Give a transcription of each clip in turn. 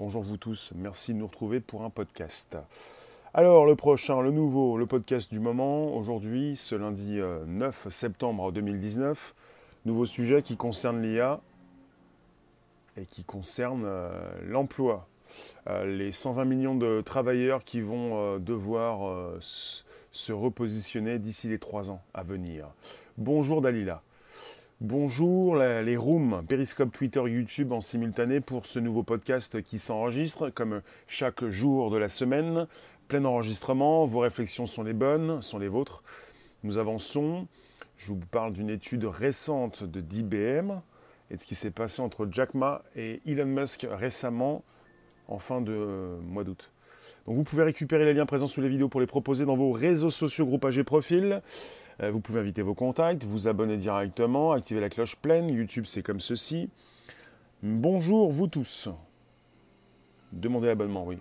Bonjour vous tous, merci de nous retrouver pour un podcast. Alors le prochain, le nouveau, le podcast du moment, aujourd'hui, ce lundi 9 euh, septembre 2019, nouveau sujet qui concerne l'IA et qui concerne euh, l'emploi. Euh, les 120 millions de travailleurs qui vont devoir se repositionner d'ici les trois ans à venir. Bonjour Dalila. Bonjour les rooms, Periscope, Twitter, YouTube en simultané pour ce nouveau podcast qui s'enregistre comme chaque jour de la semaine. Plein enregistrement, vos réflexions sont les bonnes, sont les vôtres. Nous avançons. Je vous parle d'une étude récente de d'IBM et de ce qui s'est passé entre Jack Ma et Elon Musk récemment en fin de mois d'août. Vous pouvez récupérer les liens présents sous les vidéos pour les proposer dans vos réseaux sociaux, groupage et profils. Euh, vous pouvez inviter vos contacts, vous abonner directement, activer la cloche pleine. YouTube, c'est comme ceci. Bonjour vous tous. Demandez l'abonnement, oui.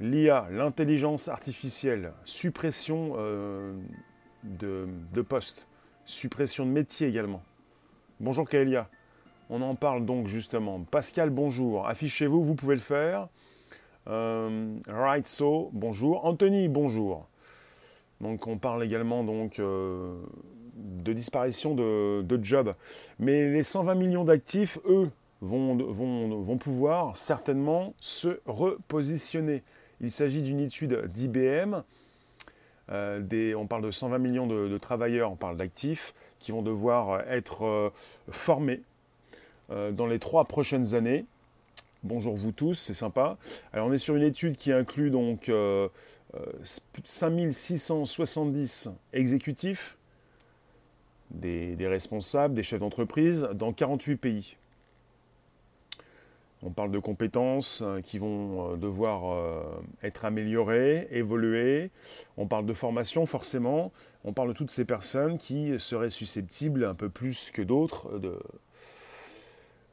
L'IA, l'intelligence artificielle, suppression euh, de, de postes, suppression de métiers également. Bonjour Kaelia. On en parle donc justement. Pascal, bonjour. Affichez-vous, vous pouvez le faire. Euh, right so, bonjour. Anthony, bonjour. Donc on parle également donc euh, de disparition de, jobs. Mais les 120 millions d'actifs, eux, vont, pouvoir certainement se repositionner. Il s'agit d'une étude d'IBM. Euh, on parle de 120 millions de, travailleurs, on parle d'actifs, qui vont devoir être formés dans les trois prochaines années Bonjour vous tous, c'est sympa. Alors on est sur une étude qui inclut donc euh, 5670 euh, exécutifs, des, responsables, des chefs d'entreprise dans 48 pays. On parle de compétences euh, qui vont euh, devoir être améliorées, évoluer. On parle de formation forcément. On parle de toutes ces personnes qui seraient susceptibles un peu plus que d'autres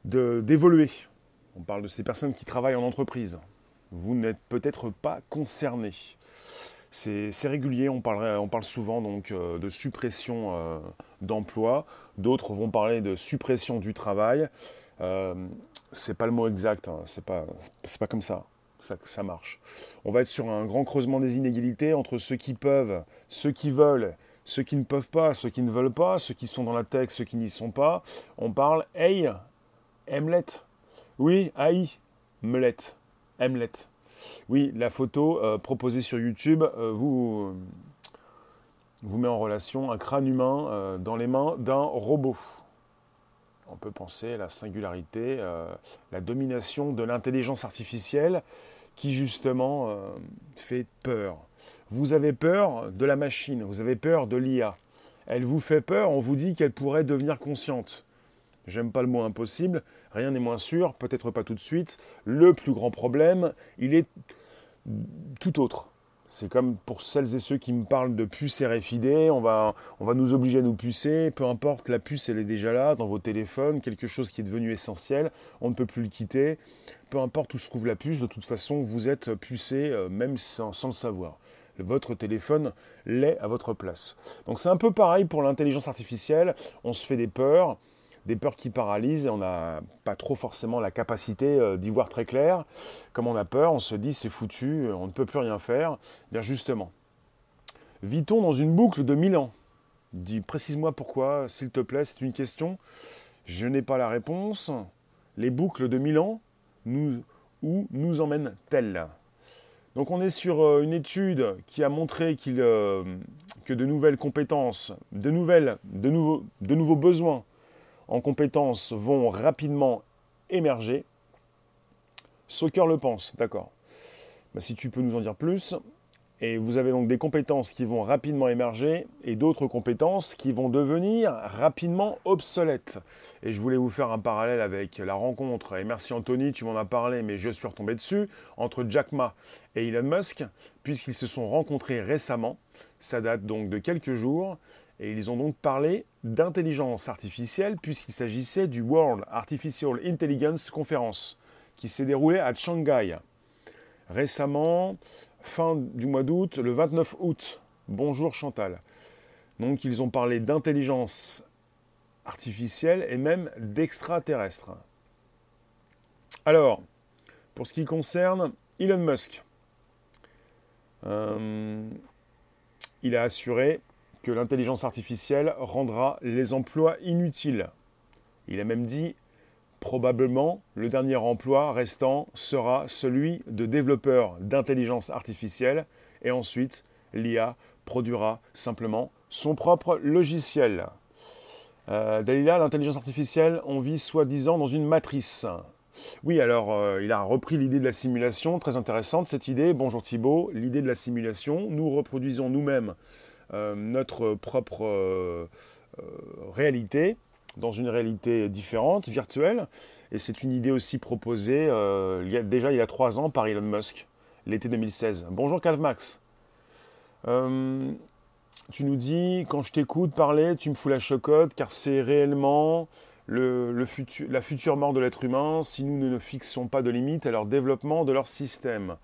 d'évoluer. On parle de ces personnes qui travaillent en entreprise. Vous n'êtes peut-être pas concerné. C'est régulier, on, parle souvent donc euh, de suppression euh, d'emplois. D'autres vont parler de suppression du travail. Euh, c'est pas le mot exact, hein. c'est pas, pas comme ça. ça. Marche. On va être sur un grand creusement des inégalités entre ceux qui peuvent, ceux qui veulent, ceux qui ne peuvent pas, ceux qui ne veulent pas, ceux qui sont dans la tech, ceux qui n'y sont pas. On parle, hey, Hamlet, oui, AI, Melette, Hamlet. Oui, la photo euh, proposée sur YouTube euh, vous, euh, vous met en relation un crâne humain dans les mains d'un robot. On peut penser à la singularité, la domination de l'intelligence artificielle qui justement fait peur. Vous avez peur de la machine, vous avez peur de l'IA. Elle vous fait peur, on vous dit qu'elle pourrait devenir consciente. J'aime pas le mot impossible, rien n'est moins sûr, peut-être pas tout de suite. Le plus grand problème, il est tout autre. C'est comme pour celles et ceux qui me parlent de puces RFID, on va, on va nous obliger à nous pucer, peu importe, la puce elle est déjà là dans vos téléphones, quelque chose qui est devenu essentiel, on ne peut plus le quitter. Peu importe où se trouve la puce, de toute façon vous êtes pucé euh, même sans, sans le savoir votre téléphone l'est à votre place. Donc c'est un peu pareil pour l'intelligence artificielle, on se fait des peurs, des peurs qui paralysent et on n'a pas trop forcément la capacité euh, d'y voir très clair. Comme on a peur, on se dit c'est foutu, on ne peut plus rien faire. Bien justement, vit-on dans une boucle de 1000 ans? Dis précise-moi pourquoi, s'il te plaît, c'est une question. Je n'ai pas la réponse. Les boucles de 1000 ans, nous, où nous emmènent-elles? Donc on est sur euh, une étude qui a montré euh, que de nouvelles compétences, de, nouvelles, de, nouveaux, de nouveaux besoins en compétences vont rapidement émerger. Soccer le pense, d'accord. Bah, si tu peux nous en dire plus. Et vous avez donc des compétences qui vont rapidement émerger et d'autres compétences qui vont devenir rapidement obsolètes. Et je voulais vous faire un parallèle avec la rencontre, et merci Anthony, tu m'en as parlé, mais je suis retombé dessus, entre Jack Ma et Elon Musk, puisqu'ils se sont rencontrés récemment. Ça date donc de quelques jours. Et ils ont donc parlé d'intelligence artificielle puisqu'il s'agissait du World Artificial Intelligence Conference qui s'est déroulée à Shanghai récemment, fin du mois d'août, le 29 août. Bonjour Chantal. Donc ils ont parlé d'intelligence artificielle et même d'extraterrestres. Alors, Pour ce qui concerne Elon Musk, euh, il a assuré que l'intelligence artificielle rendra les emplois inutiles. Il a même dit probablement le dernier emploi restant sera celui de développeur d'intelligence artificielle et ensuite l'IA produira simplement son propre logiciel. Euh, Dalila, l'intelligence artificielle, on vit soi-disant dans une matrice. Oui, alors euh, il a repris l'idée de la simulation, très intéressante cette idée. Bonjour Thibault, l'idée de la simulation. Nous reproduisons nous-mêmes notre propre réalité dans une réalité différente, virtuelle. Et c'est une idée aussi proposée déjà il y a trois ans par Elon Musk, l'été 2016. Bonjour Calvmax. Euh, tu nous dis, quand je t'écoute parler, tu me fous la chocotte, car c'est réellement le, la future mort de l'être humain si nous ne fixons pas de limites à leur développement de leur système.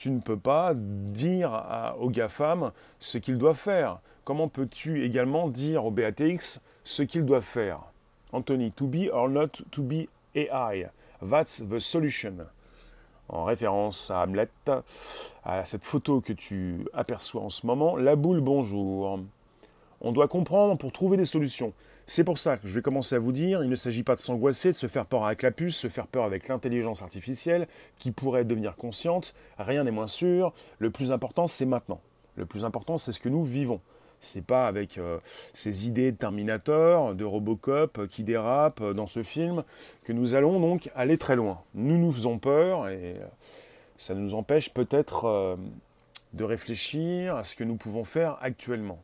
Tu ne peux pas dire à, aux GAFAM ce qu'ils doivent faire. Comment peux-tu également dire au BATX ce qu'ils doivent faire? Anthony, to be or not to be AI. That's the solution en référence à Hamlet, à cette photo que tu aperçois en ce moment. La boule, bonjour. On doit comprendre pour trouver des solutions. C'est pour ça que je vais commencer à vous dire, il ne s'agit pas de s'angoisser, de se faire peur avec la puce, se faire peur avec l'intelligence artificielle qui pourrait devenir consciente. Rien n'est moins sûr. Le plus important, c'est maintenant. Le plus important, c'est ce que nous vivons. C'est pas avec euh, ces idées de Terminator, de Robocop qui dérapent dans ce film que nous allons donc aller très loin. Nous nous faisons peur et euh, ça nous empêche peut-être euh, de réfléchir à ce que nous pouvons faire actuellement.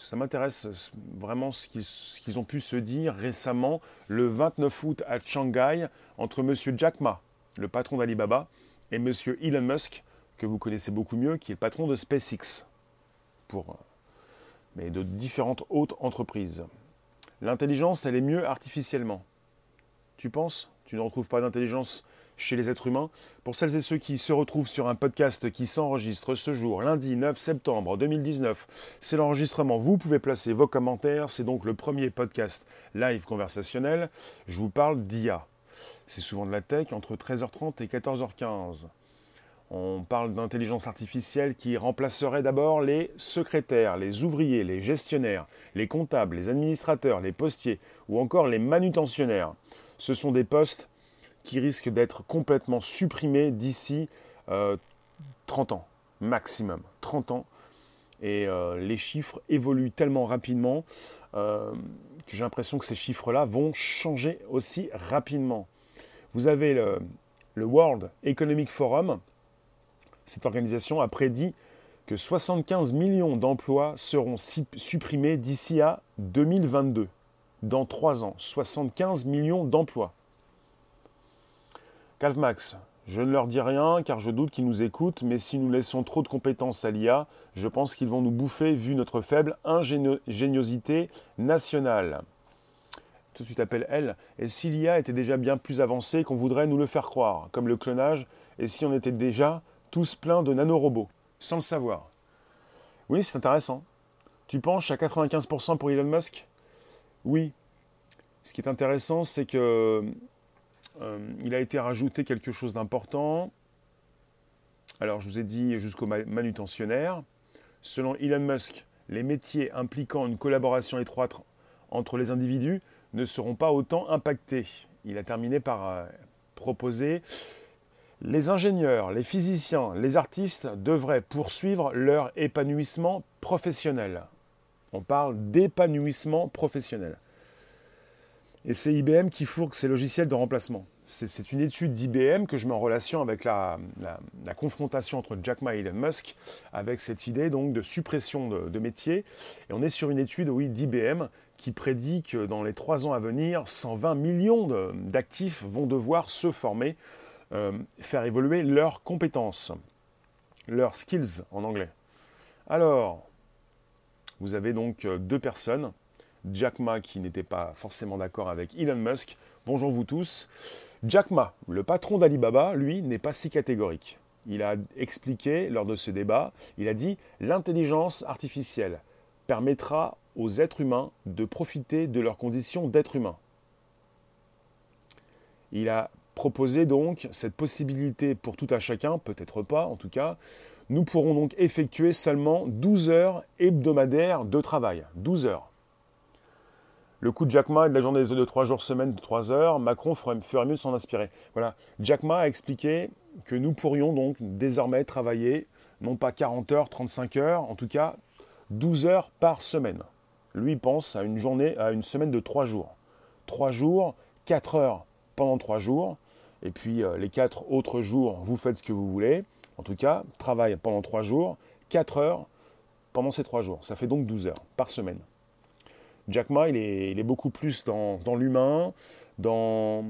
Ça m'intéresse vraiment ce qu'ils ont pu se dire récemment le 29 août à Shanghai entre M. Jack Ma, le patron d'Alibaba, et M. Elon Musk, que vous connaissez beaucoup mieux, qui est le patron de SpaceX, pour mais de différentes hautes entreprises. L'intelligence, elle est mieux artificiellement. Tu penses? Tu ne retrouves pas d'intelligence chez les êtres humains Pour celles et ceux qui se retrouvent sur un podcast qui s'enregistre ce jour, lundi 9 septembre 2019, c'est l'enregistrement. Vous pouvez placer vos commentaires. C'est donc le premier podcast live conversationnel. Je vous parle d'IA. C'est souvent de la tech entre 13h30 et 14h15. On parle d'intelligence artificielle qui remplacerait d'abord les secrétaires, les ouvriers, les gestionnaires, les comptables, les administrateurs, les postiers ou encore les manutentionnaires. Ce sont des postes qui risquent d'être complètement supprimés d'ici 30 euh, ans, maximum. 30 ans. Et euh, les chiffres évoluent tellement rapidement euh, que j'ai l'impression que ces chiffres-là vont changer aussi rapidement. Vous avez le World Economic Forum cette organisation a prédit que 75 millions d'emplois seront supprimés d'ici à 2022. Dans trois ans, 75 millions d'emplois. Calvmax, je ne leur dis rien car je doute qu'ils nous écoutent, mais si nous laissons trop de compétences à l'IA, je pense qu'ils vont nous bouffer vu notre faible ingéniosité nationale. Tout tu t'appelles elle. Et si l'IA était déjà bien plus avancée qu'on voudrait nous le faire croire, comme le clonage, et si on était déjà tous pleins de nanorobots, sans le savoir? Oui, c'est intéressant. Tu penches à 95% pour Elon Musk? Oui. Ce qui est intéressant, c'est que il a été rajouté quelque chose d'important. Alors, je vous ai dit jusqu'au manutentionnaire. Selon Elon Musk, les métiers impliquant une collaboration étroite entre les individus ne seront pas autant impactés. Il a terminé par euh, proposer les ingénieurs, les physiciens, les artistes devraient poursuivre leur épanouissement professionnel. On parle d'épanouissement professionnel. Et c'est IBM qui fourgue ces logiciels de remplacement. C'est une étude d'IBM que je mets en relation avec la, confrontation entre Jack Ma et Elon Musk, avec cette idée donc de suppression de, métiers. Et on est sur une étude, d'IBM qui prédit que dans les trois ans à venir, 120 millions d'actifs vont devoir se former euh, faire évoluer leurs compétences, leurs skills en anglais. Alors, vous avez donc euh, deux personnes. Jack Ma qui n'était pas forcément d'accord avec Elon Musk. Bonjour vous tous. Jack Ma, le patron d'Alibaba, lui, n'est pas si catégorique. Il a expliqué lors de ce débat, il a dit l'intelligence artificielle permettra aux êtres humains de profiter de leurs conditions d'être humains. Il a proposer donc cette possibilité pour tout à chacun, peut-être pas en tout cas. Nous pourrons donc effectuer seulement 12 heures hebdomadaires de travail. 12 heures. Le coup de Jack Ma et de la journée de 3 jours semaine de 3 heures, Macron ferait, mieux de s'en inspirer. Voilà. Jack Ma a expliqué que nous pourrions donc désormais travailler non pas 40 heures, 35 heures, en tout cas 12 heures par semaine. Lui pense à une journée, à une semaine de 3 jours. 3 jours, 4 heures pendant 3 jours, et puis euh, les 4 autres jours, vous faites ce que vous voulez. En tout cas, travail pendant 3 jours, 4 heures pendant ces 3 jours. Ça fait donc 12 heures par semaine. Jack Ma, il est, beaucoup plus dans, l'humain, dans,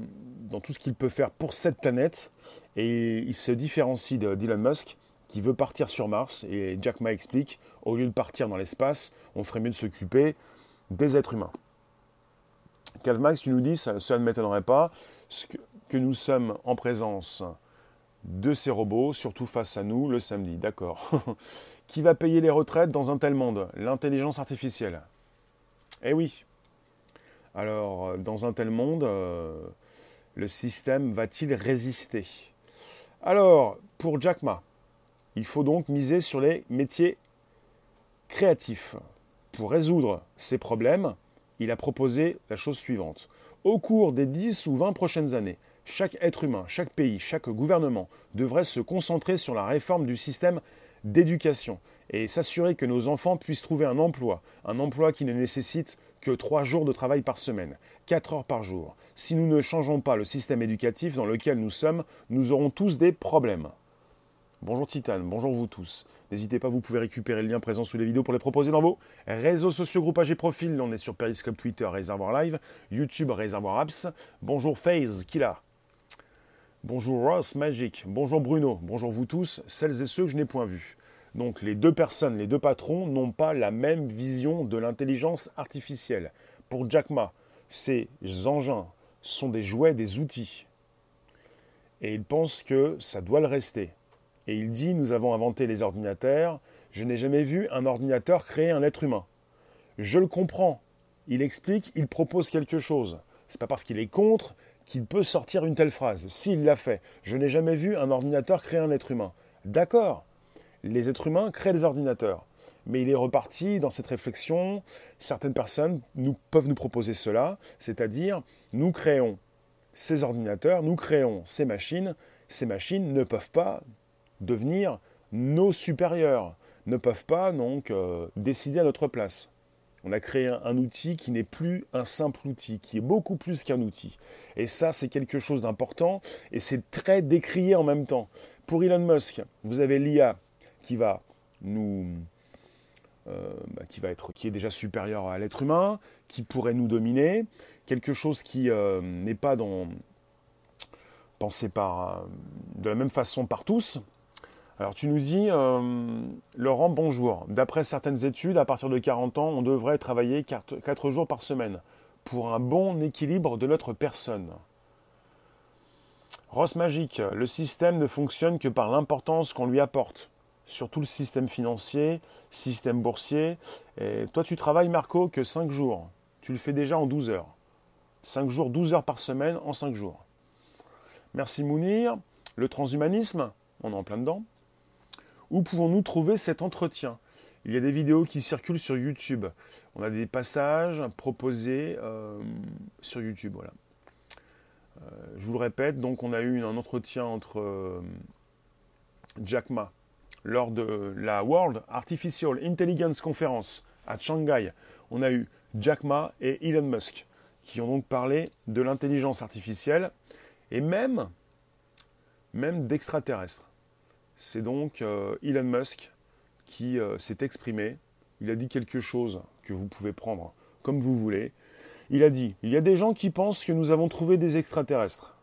tout ce qu'il peut faire pour cette planète, et il se différencie d'Elon Musk, qui veut partir sur Mars, et Jack Ma explique, au lieu de partir dans l'espace, on ferait mieux de s'occuper des êtres humains. Karl Marx, tu nous dis, ça, ne m'étonnerait pas, que, nous sommes en présence de ces robots, surtout face à nous le samedi. D'accord. Qui va payer les retraites dans un tel monde? L'intelligence artificielle. Eh oui. Alors, dans un tel monde, euh, le système va-t-il résister? Alors, pour Jack Ma, il faut donc miser sur les métiers créatifs. Pour résoudre ces problèmes, il a proposé la chose suivante. Au cours des 10 ou 20 prochaines années, chaque être humain, chaque pays, chaque gouvernement devrait se concentrer sur la réforme du système d'éducation et s'assurer que nos enfants puissent trouver un emploi, un emploi qui ne nécessite que 3 jours de travail par semaine, 4 heures par jour. Si nous ne changeons pas le système éducatif dans lequel nous sommes, nous aurons tous des problèmes. Bonjour Titane, bonjour vous tous. N'hésitez pas, vous pouvez récupérer le lien présent sous les vidéos pour les proposer dans vos réseaux sociaux, groupages et profils. On est sur Periscope, Twitter, Réservoir Live, YouTube, Réservoir Apps. Bonjour FaZe, Kila. Bonjour Ross, Magic. Bonjour Bruno. Bonjour vous tous, celles et ceux que je n'ai point vus. Donc les deux personnes, les deux patrons n'ont pas la même vision de l'intelligence artificielle. Pour Jack Ma, ces engins sont des jouets, des outils. Et il pense que ça doit le rester. Et il dit Nous avons inventé les ordinateurs. Je n'ai jamais vu un ordinateur créer un être humain. Je le comprends. Il explique, il propose quelque chose. C'est pas parce qu'il est contre qu'il peut sortir une telle phrase. S'il l'a fait, je n'ai jamais vu un ordinateur créer un être humain. D'accord, les êtres humains créent des ordinateurs. Mais il est reparti dans cette réflexion. Certaines personnes peuvent nous proposer cela, c'est-à-dire nous créons ces ordinateurs, nous créons ces machines. Ces machines ne peuvent pas devenir nos supérieurs, ne peuvent pas donc euh, décider à notre place. On a créé un, outil qui n'est plus un simple outil, qui est beaucoup plus qu'un outil. Et ça, c'est quelque chose d'important et c'est très décrié en même temps. Pour Elon Musk, vous avez l'IA qui va nous, euh, bah, qui va être, qui est déjà supérieur à l'être humain, qui pourrait nous dominer, quelque chose qui euh, n'est pas dans, pensé par, de la même façon par tous, alors tu nous dis, euh, Laurent, bonjour. D'après certaines études, à partir de 40 ans, on devrait travailler 4, jours par semaine pour un bon équilibre de notre personne. Ross Magique, le système ne fonctionne que par l'importance qu'on lui apporte, surtout le système financier, système boursier. Et toi, tu travailles, Marco, que 5 jours. Tu le fais déjà en 12 heures. 5 jours, 12 heures par semaine en 5 jours. Merci Mounir. Le transhumanisme, on est en plein dedans. Où pouvons-nous trouver cet entretien? Il y a des vidéos qui circulent sur YouTube. On a des passages proposés euh, sur YouTube. Euh, je vous le répète, donc on a eu un entretien entre euh, Jack Ma lors de la World Artificial Intelligence Conference à Shanghai. On a eu Jack Ma et Elon Musk qui ont donc parlé de l'intelligence artificielle et même, d'extraterrestres. C'est donc euh, Elon Musk qui euh, s'est exprimé. Il a dit quelque chose que vous pouvez prendre comme vous voulez. Il a dit, il y a des gens qui pensent que nous avons trouvé des extraterrestres.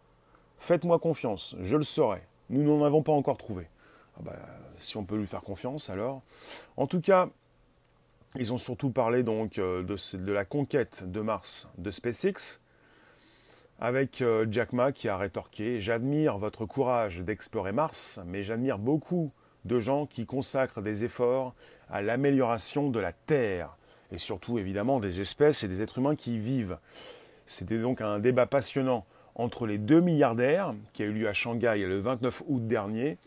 Faites-moi confiance, je le saurai. Nous n'en avons pas encore trouvé. Ah bah, si on peut lui faire confiance, alors. En tout cas, ils ont surtout parlé donc euh, de, de la conquête de Mars de SpaceX, avec euh, Jack Ma qui a rétorqué J'admire votre courage d'explorer Mars, mais j'admire beaucoup de gens qui consacrent des efforts à l'amélioration de la Terre, et surtout évidemment des espèces et des êtres humains qui y vivent. C'était donc un débat passionnant entre les deux milliardaires qui a eu lieu à Shanghai le 29 août dernier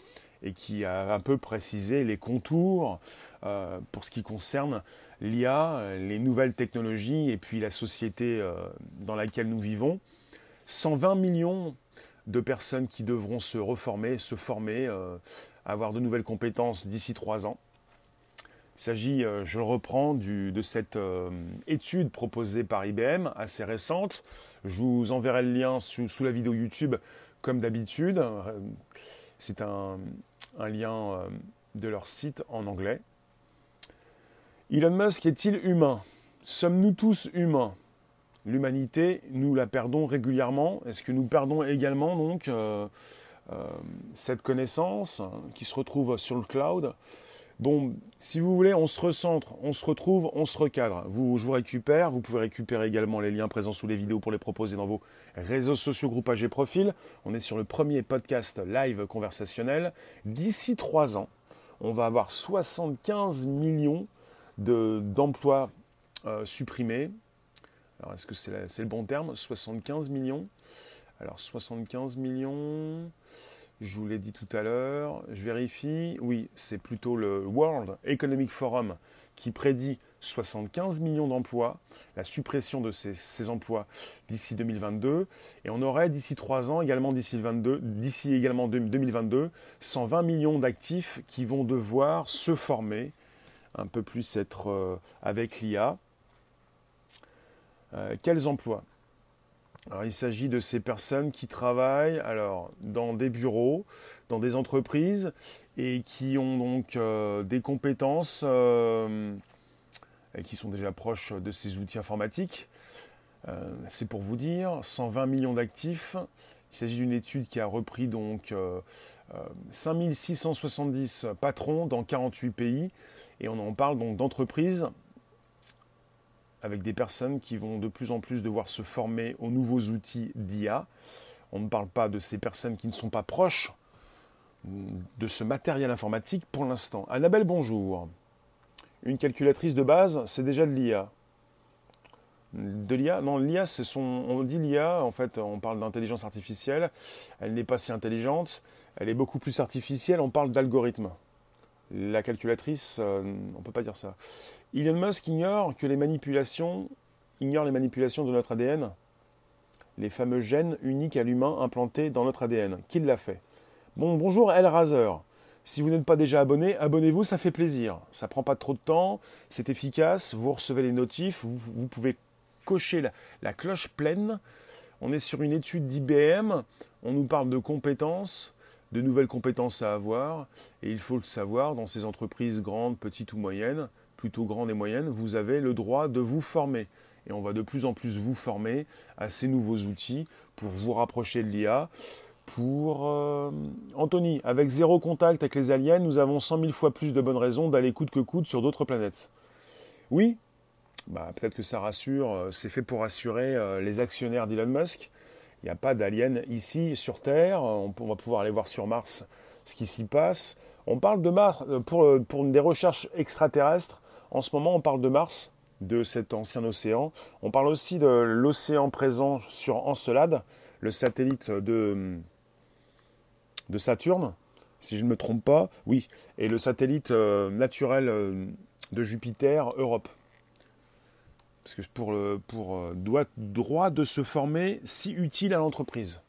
et qui a un peu précisé les contours euh, pour ce qui concerne l'IA, les nouvelles technologies et puis la société euh, dans laquelle nous vivons. 120 millions de personnes qui devront se reformer, se former, euh, avoir de nouvelles compétences d'ici trois ans. Il s'agit, je le reprends, de cette étude proposée par IBM, assez récente. Je vous enverrai le lien sous la vidéo YouTube, comme d'habitude. C'est un, un lien euh, de leur site en anglais. Elon Musk est-il humain? Sommes-nous tous humains? L'humanité, nous la perdons régulièrement. Est-ce que nous perdons également donc euh, euh, cette connaissance qui se retrouve sur le cloud? Bon, si vous voulez, on se recentre, on se retrouve, on se recadre. Vous, je vous récupère. Vous pouvez récupérer également les liens présents sous les vidéos pour les proposer dans vos réseaux sociaux, groupages et profils. On est sur le premier podcast live conversationnel. D'ici trois ans, on va avoir 75 millions d'emplois euh, supprimés. Alors, est-ce que c'est le bon terme? 75 millions. Alors, 75 millions. Je vous l'ai dit tout à l'heure, je vérifie, oui, c'est plutôt le World Economic Forum qui prédit 75 millions d'emplois, la suppression de ces, emplois d'ici 2022, et on aurait d'ici 3 ans, également d'ici d'ici également 2022, 120 millions d'actifs qui vont devoir se former, un peu plus être euh, avec l'IA. Euh, quels emplois? Alors, il s'agit de ces personnes qui travaillent alors, dans des bureaux, dans des entreprises et qui ont donc euh, des compétences et qui sont déjà proches de ces outils informatiques. Euh, c'est pour vous dire, 120 millions d'actifs. Il s'agit d'une étude qui a repris donc 5670 patrons dans 48 pays et on en parle donc d'entreprises avec des personnes qui vont de plus en plus devoir se former aux nouveaux outils d'IA. On ne parle pas de ces personnes qui ne sont pas proches de ce matériel informatique pour l'instant. Annabelle, bonjour. Une calculatrice de base, c'est déjà de l'IA. De l'IA Non, l'IA, c'est son. On dit l'IA, en fait, on parle d'intelligence artificielle. Elle n'est pas si intelligente. Elle est beaucoup plus artificielle. On parle d'algorithme. La calculatrice, euh, on ne peut pas dire ça. Elon Musk ignore que les manipulations, ignore les manipulations de notre ADN, les fameux gènes uniques à l'humain implantés dans notre ADN. Qui l'a fait? Bon, bonjour El Razer. Si vous n'êtes pas déjà abonné, abonnez-vous, ça fait plaisir. Ça prend pas trop de temps, c'est efficace, vous recevez les notifs, vous, pouvez cocher la, la, cloche pleine. On est sur une étude d'IBM, on nous parle de compétences, de nouvelles compétences à avoir, et il faut le savoir, dans ces entreprises grandes, petites ou moyennes, plutôt grandes et moyennes, vous avez le droit de vous former. Et on va de plus en plus vous former à ces nouveaux outils pour vous rapprocher de l'IA. Pour euh, Anthony, avec zéro contact avec les aliens, nous avons 100 000 fois plus de bonnes raisons d'aller coûte que coûte sur d'autres planètes. Oui, bah, peut-être que ça rassure, euh, c'est fait pour rassurer euh, les actionnaires d'Elon Musk. Il n'y a pas d'aliens ici sur Terre, on, va pouvoir aller voir sur Mars ce qui s'y passe. On parle de Mars pour des recherches extraterrestres. En ce moment, on parle de Mars, de cet ancien océan. On parle aussi de l'océan présent sur Encelade, le satellite de, de Saturne, si je ne me trompe pas. Oui, et le satellite euh, naturel euh, de Jupiter, Europe. Parce que pour, le, pour euh, droit de se former si utile à l'entreprise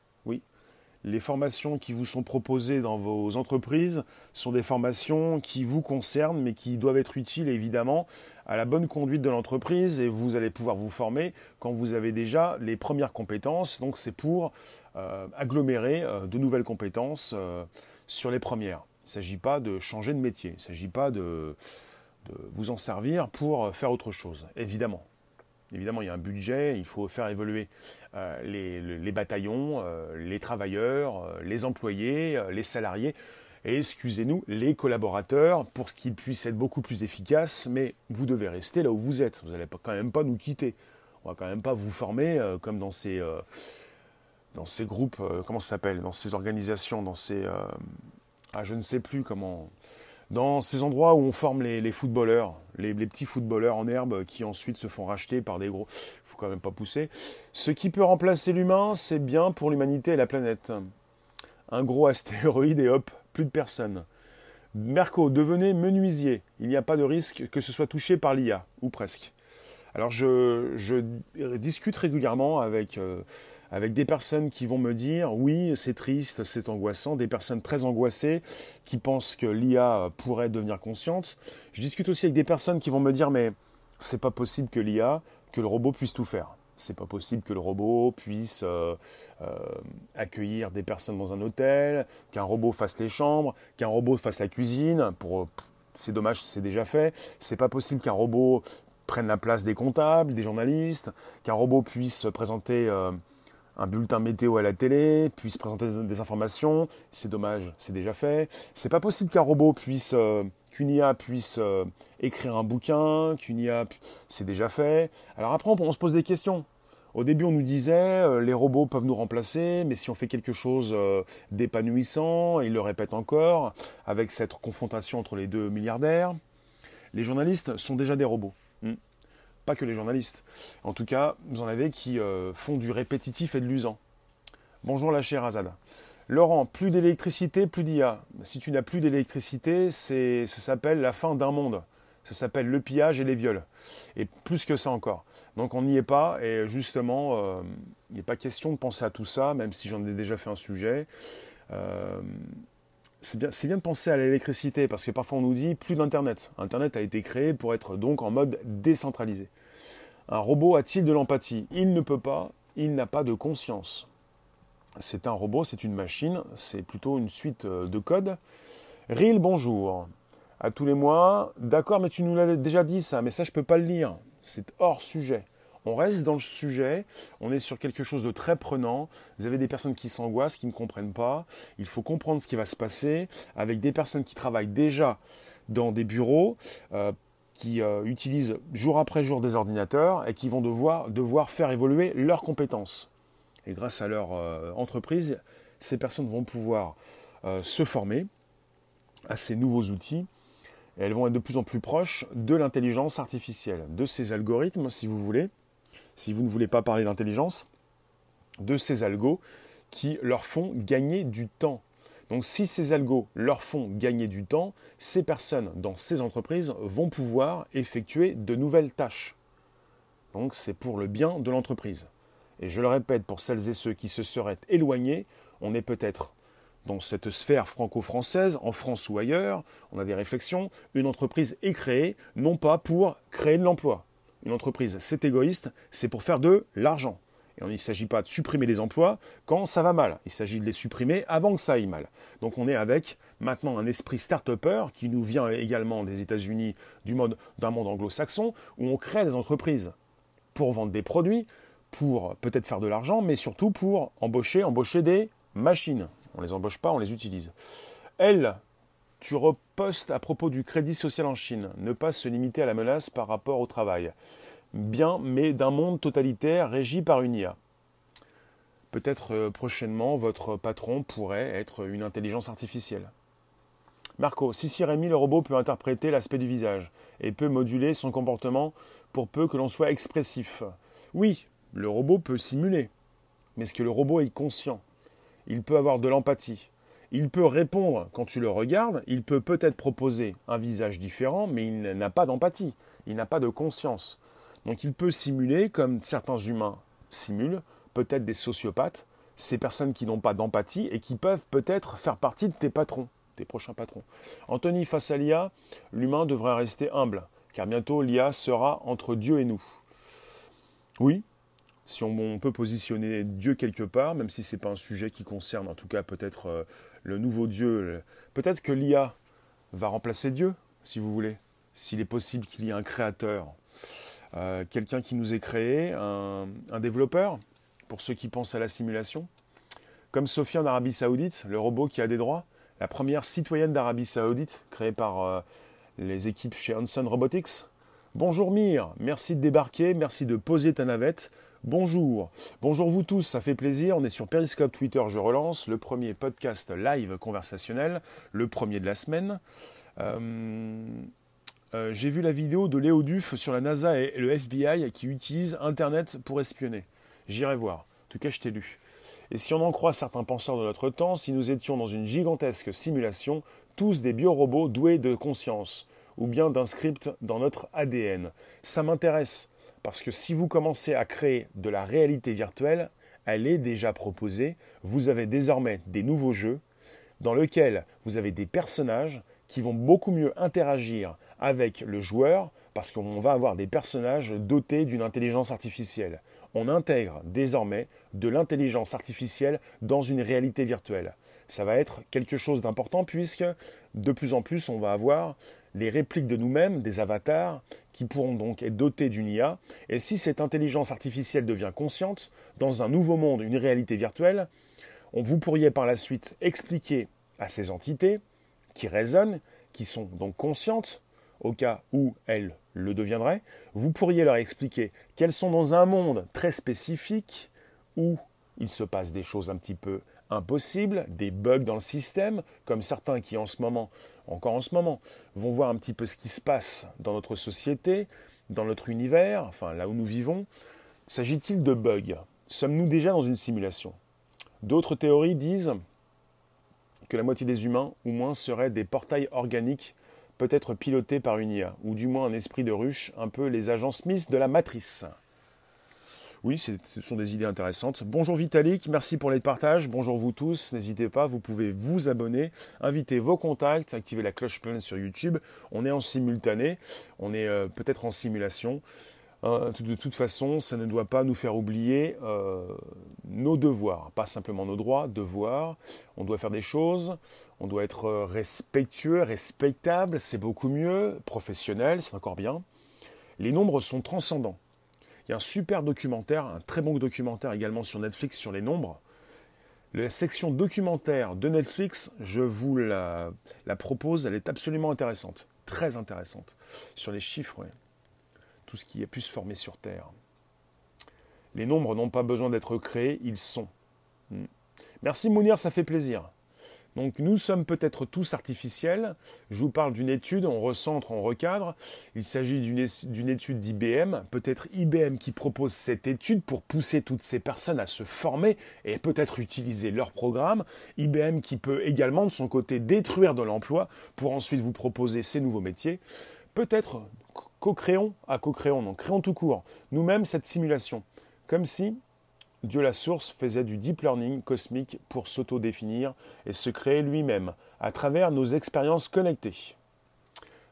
les formations qui vous sont proposées dans vos entreprises sont des formations qui vous concernent, mais qui doivent être utiles évidemment à la bonne conduite de l'entreprise et vous allez pouvoir vous former quand vous avez déjà les premières compétences. Donc c'est pour euh, agglomérer euh, de nouvelles compétences euh, sur les premières. Il ne s'agit pas de changer de métier, il ne s'agit pas de vous en servir pour faire autre chose, évidemment. Évidemment, il y a un budget, il faut faire évoluer euh, les, bataillons, euh, les travailleurs, euh, les employés, les salariés et, excusez-nous, les collaborateurs pour qu'ils puissent être beaucoup plus efficaces, mais vous devez rester là où vous êtes. Vous n'allez quand même pas nous quitter. On va quand même pas vous former comme dans ces, dans ces groupes, comment ça s'appelle, dans ces organisations, dans ces... ah, je ne sais plus comment dans ces endroits où on forme les, footballeurs, les, petits footballeurs en herbe qui ensuite se font racheter par des gros. faut quand même pas pousser. Ce qui peut remplacer l'humain, c'est bien pour l'humanité et la planète. Un gros astéroïde et hop, plus de personnes. Merco, devenez menuisier. Il n'y a pas de risque que ce soit touché par l'IA, ou presque. Alors je, discute régulièrement avec, euh, avec des personnes qui vont me dire oui, c'est triste, c'est angoissant, des personnes très angoissées qui pensent que l'IA pourrait devenir consciente. Je discute aussi avec des personnes qui vont me dire mais c'est pas possible que l'IA, que le robot puisse tout faire. C'est pas possible que le robot puisse euh, euh, accueillir des personnes dans un hôtel, qu'un robot fasse les chambres, qu'un robot fasse la cuisine. Pour c'est dommage, c'est déjà fait. C'est pas possible qu'un robot prenne la place des comptables, des journalistes, qu'un robot puisse présenter euh, un bulletin météo à la télé, puisse présenter des, informations. C'est dommage, c'est déjà fait. C'est pas possible qu'un robot puisse, euh, qu'une IA puisse euh, écrire un bouquin, qu'une IA, c'est déjà fait. Alors après, on, se pose des questions. Au début, on nous disait les robots peuvent nous remplacer, mais si on fait quelque chose d'épanouissant, il le répète encore, avec cette confrontation entre les deux milliardaires, les journalistes sont déjà des robots. Pas que les journalistes. En tout cas, vous en avez qui euh, font du répétitif et de l'usant. Bonjour la chère Azad. Laurent, plus d'électricité, plus d'IA. Si tu n'as plus d'électricité, ça s'appelle la fin d'un monde. Ça s'appelle le pillage et les viols. Et plus que ça encore. Donc on n'y est pas. Et justement, euh, il n'est pas question de penser à tout ça, même si j'en ai déjà fait un sujet. Euh, c'est bien, de penser à l'électricité parce que parfois on nous dit plus d'Internet. Internet a été créé pour être donc en mode décentralisé. Un robot a-t-il de l'empathie? Il ne peut pas, il n'a pas de conscience. C'est un robot, c'est une machine, c'est plutôt une suite euh, de codes. Ril, bonjour. À tous les mois, d'accord, mais tu nous l'avais déjà dit ça, mais ça je peux pas le lire. C'est hors sujet. On reste dans le sujet, on est sur quelque chose de très prenant. Vous avez des personnes qui s'angoissent, qui ne comprennent pas. Il faut comprendre ce qui va se passer avec des personnes qui travaillent déjà dans des bureaux, euh, qui euh, utilisent jour après jour des ordinateurs et qui vont devoir, faire évoluer leurs compétences. Et grâce à leur euh, entreprise, ces personnes vont pouvoir se former à ces nouveaux outils elles vont être de plus en plus proches de l'intelligence artificielle, de ces algorithmes, si vous voulez, si vous ne voulez pas parler d'intelligence, de ces algos qui leur font gagner du temps. Donc si ces algos leur font gagner du temps, ces personnes dans ces entreprises vont pouvoir effectuer de nouvelles tâches. Donc c'est pour le bien de l'entreprise. Et je le répète, pour celles et ceux qui se seraient éloignés, on est peut-être dans cette sphère franco-française, en France ou ailleurs, on a des réflexions, une entreprise est créée non pas pour créer de l'emploi, une entreprise, c'est égoïste, c'est pour faire de l'argent. Et il ne s'agit pas de supprimer des emplois quand ça va mal. Il s'agit de les supprimer avant que ça aille mal. Donc on est avec maintenant un esprit start-upper qui nous vient également des États-Unis, d'un monde anglo-saxon, où on crée des entreprises pour vendre des produits, pour peut-être faire de l'argent, mais surtout pour embaucher, embaucher des machines. On ne les embauche pas, on les utilise. Elle, tu repostes à propos du crédit social en Chine. Ne pas se limiter à la menace par rapport au travail. Bien, mais d'un monde totalitaire régi par une IA. Peut-être euh, prochainement, votre patron pourrait être une intelligence artificielle. Marco, si Siremi, le robot peut interpréter l'aspect du visage et peut moduler son comportement pour peu que l'on soit expressif. Oui, le robot peut simuler. Mais est-ce que le robot est conscient? Il peut avoir de l'empathie. Il peut répondre quand tu le regardes, il peut peut-être proposer un visage différent, mais il n'a pas d'empathie, il n'a pas de conscience. Donc il peut simuler, comme certains humains simulent, peut-être des sociopathes, ces personnes qui n'ont pas d'empathie et qui peuvent peut-être faire partie de tes patrons, tes prochains patrons. Anthony, face à l'IA, l'humain devrait rester humble, car bientôt l'IA sera entre Dieu et nous. Oui, si on, peut positionner Dieu quelque part, même si ce n'est pas un sujet qui concerne en tout cas peut-être euh, le nouveau Dieu. Peut-être que l'IA va remplacer Dieu, si vous voulez. S'il est possible qu'il y ait un créateur, euh, quelqu'un qui nous ait créé, un, développeur, pour ceux qui pensent à la simulation. Comme Sophie en Arabie Saoudite, le robot qui a des droits, la première citoyenne d'Arabie Saoudite, créée par euh, les équipes chez Hanson Robotics. Bonjour Mire, merci de débarquer, merci de poser ta navette. Bonjour, bonjour vous tous, ça fait plaisir. On est sur Periscope, Twitter, je relance, le premier podcast live conversationnel, le premier de la semaine. Euh, euh, j'ai vu la vidéo de Léo Duff sur la NASA et le FBI qui utilisent Internet pour espionner. J'irai voir. En tout cas, je t'ai lu. Et si on en croit certains penseurs de notre temps, si nous étions dans une gigantesque simulation, tous des biorobots doués de conscience, ou bien d'un script dans notre ADN, ça m'intéresse. Parce que si vous commencez à créer de la réalité virtuelle, elle est déjà proposée. Vous avez désormais des nouveaux jeux dans lesquels vous avez des personnages qui vont beaucoup mieux interagir avec le joueur parce qu'on va avoir des personnages dotés d'une intelligence artificielle. On intègre désormais de l'intelligence artificielle dans une réalité virtuelle. Ça va être quelque chose d'important puisque de plus en plus on va avoir les répliques de nous-mêmes, des avatars, qui pourront donc être dotés d'une IA. Et si cette intelligence artificielle devient consciente, dans un nouveau monde, une réalité virtuelle, on, vous pourriez par la suite expliquer à ces entités qui raisonnent, qui sont donc conscientes, au cas où elles le deviendraient, vous pourriez leur expliquer qu'elles sont dans un monde très spécifique où il se passe des choses un petit peu impossibles, des bugs dans le système, comme certains qui en ce moment, encore en ce moment, vont voir un petit peu ce qui se passe dans notre société, dans notre univers, enfin là où nous vivons. S'agit-il de bugs? Sommes-nous déjà dans une simulation? D'autres théories disent que la moitié des humains, ou moins, seraient des portails organiques peut-être pilotés par une IA, ou du moins un esprit de ruche, un peu les agents Smith de la matrice. Oui, ce sont des idées intéressantes. Bonjour Vitalik, merci pour les partages. Bonjour vous tous. N'hésitez pas, vous pouvez vous abonner, inviter vos contacts, activer la cloche pleine sur YouTube. On est en simultané, on est euh, peut-être en simulation. Euh, de toute façon, ça ne doit pas nous faire oublier euh, nos devoirs, pas simplement nos droits, devoirs. On doit faire des choses, on doit être respectueux, respectable, c'est beaucoup mieux, professionnel, c'est encore bien. Les nombres sont transcendants. Il y a un super documentaire, un très bon documentaire également sur Netflix sur les nombres. La section documentaire de Netflix, je vous la, propose, elle est absolument intéressante, très intéressante, sur les chiffres, tout ce qui a pu se former sur Terre. Les nombres n'ont pas besoin d'être créés, ils sont. Hmm. Merci Mounir, ça fait plaisir. Donc nous sommes peut-être tous artificiels. Je vous parle d'une étude, on recentre, on recadre. Il s'agit d'une étude d'IBM, peut-être IBM qui propose cette étude pour pousser toutes ces personnes à se former et peut-être utiliser leur programme. IBM qui peut également de son côté détruire de l'emploi pour ensuite vous proposer ces nouveaux métiers. Peut-être co-créons à co-créons, donc créons tout court nous-mêmes cette simulation. Comme si Dieu la source faisait du deep learning cosmique pour s'auto-définir et se créer lui-même à travers nos expériences connectées.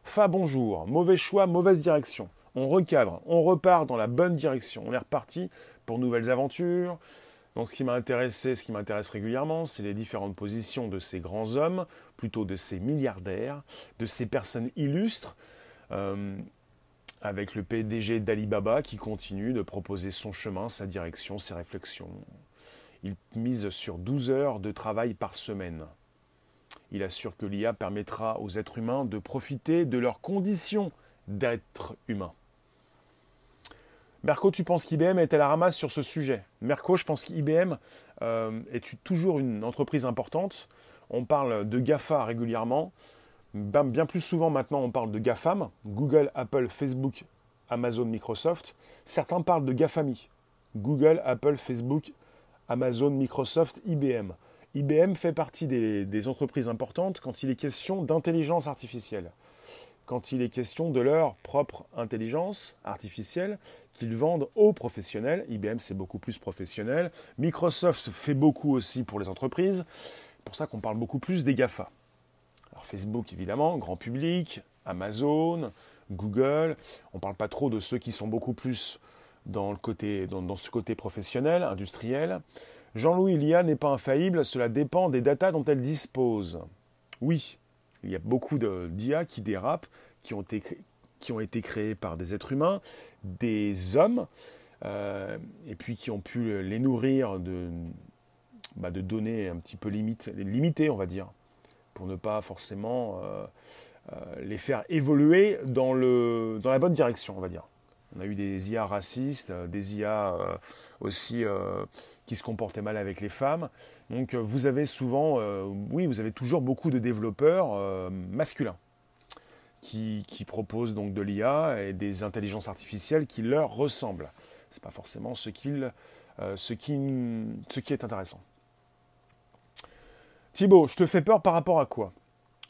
Fa bonjour, mauvais choix, mauvaise direction. On recadre, on repart dans la bonne direction. On est reparti pour nouvelles aventures. Donc ce qui m'a intéressé, ce qui m'intéresse régulièrement, c'est les différentes positions de ces grands hommes, plutôt de ces milliardaires, de ces personnes illustres. Euh, avec le PDG d'Alibaba qui continue de proposer son chemin, sa direction, ses réflexions. Il mise sur 12 heures de travail par semaine. Il assure que l'IA permettra aux êtres humains de profiter de leurs conditions d'être humains. Merco, tu penses qu'IBM est à la ramasse sur ce sujet? Merco, je pense qu'IBM euh, est toujours une entreprise importante. On parle de GAFA régulièrement. Ben, bien plus souvent maintenant on parle de GAFAM, Google, Apple, Facebook, Amazon, Microsoft. Certains parlent de GAFAMI, Google, Apple, Facebook, Amazon, Microsoft, IBM. IBM fait partie des, des entreprises importantes quand il est question d'intelligence artificielle, quand il est question de leur propre intelligence artificielle qu'ils vendent aux professionnels. IBM c'est beaucoup plus professionnel. Microsoft fait beaucoup aussi pour les entreprises. C'est pour ça qu'on parle beaucoup plus des GAFA. Facebook évidemment, grand public, Amazon, Google. On ne parle pas trop de ceux qui sont beaucoup plus dans, ce côté professionnel, industriel. Jean-Louis, l'IA n'est pas infaillible, cela dépend des datas dont elle dispose. Oui, il y a beaucoup d'IA qui dérapent, qui ont, été, qui créés par des êtres humains, des hommes, euh, et puis qui ont pu les nourrir de, bah, de données un petit peu limitées, on va dire pour ne pas forcément euh, euh, les faire évoluer dans, le, dans la bonne direction, on va dire. On a eu des IA racistes, des IA aussi qui se comportaient mal avec les femmes. Donc vous avez souvent, oui, vous avez toujours beaucoup de développeurs masculins qui, proposent donc de l'IA et des intelligences artificielles qui leur ressemblent. Ce n'est pas forcément ce, ce, qui, ce qui est intéressant. Thibaut, je te fais peur par rapport à quoi?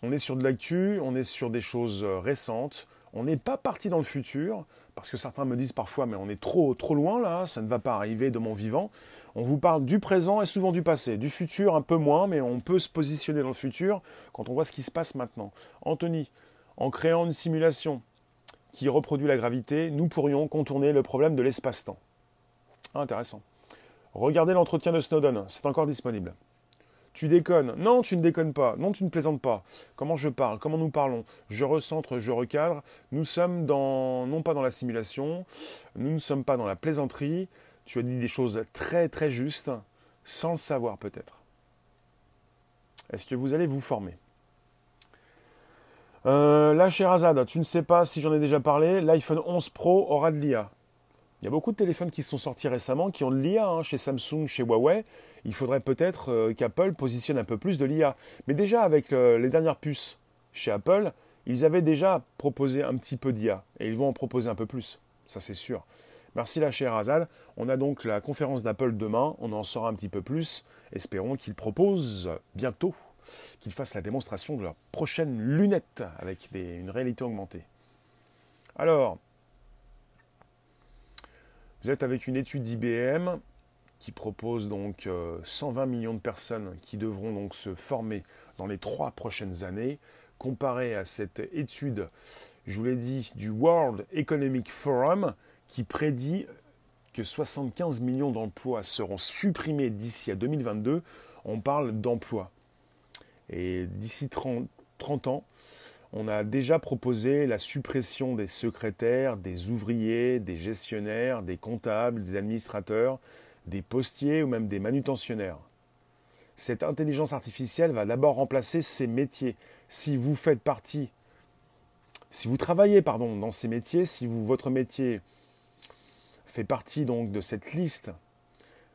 On est sur de l'actu, on est sur des choses récentes, on n'est pas parti dans le futur, parce que certains me disent parfois, mais on est trop, trop loin là, ça ne va pas arriver de mon vivant. On vous parle du présent et souvent du passé. Du futur, un peu moins, mais on peut se positionner dans le futur quand on voit ce qui se passe maintenant. Anthony, en créant une simulation qui reproduit la gravité, nous pourrions contourner le problème de l'espace-temps. Intéressant. Regardez l'entretien de Snowden, c'est encore disponible. Tu déconnes. Non, tu ne déconnes pas. Non, tu ne plaisantes pas. Comment je parle? Comment nous parlons? Je recentre, je recadre. Nous sommes dans, non pas dans la simulation, nous ne sommes pas dans la plaisanterie. Tu as dit des choses très très justes, sans le savoir peut-être. Est-ce que vous allez vous former? Euh, Là, chez Razad, tu ne sais pas si j'en ai déjà parlé, l'iPhone 11 Pro aura de l'IA. Il y a beaucoup de téléphones qui sont sortis récemment qui ont de l'IA, hein, chez Samsung, chez Huawei il faudrait peut-être euh, qu'Apple positionne un peu plus de l'IA. Mais déjà avec euh, les dernières puces chez Apple, ils avaient déjà proposé un petit peu d'IA et ils vont en proposer un peu plus, ça c'est sûr. Merci la chère Azad. On a donc la conférence d'Apple demain, on en saura un petit peu plus. Espérons qu'ils proposent bientôt qu'ils fassent la démonstration de leurs prochaines lunettes avec une réalité augmentée. Alors, vous êtes avec une étude d'IBM qui propose donc 120 euh, millions de personnes qui devront donc se former dans les trois prochaines années, comparé à cette étude, je vous l'ai dit, du World Economic Forum qui prédit que 75 millions d'emplois seront supprimés d'ici à 2022. On parle d'emplois. Et d'ici 30, 30 ans, on a déjà proposé la suppression des secrétaires, des ouvriers, des gestionnaires, des comptables, des administrateurs, des postiers ou même des manutentionnaires. Cette intelligence artificielle va d'abord remplacer ces métiers. Si vous faites partie, si vous travaillez pardon, dans ces métiers, si vous, votre métier fait partie donc de cette liste,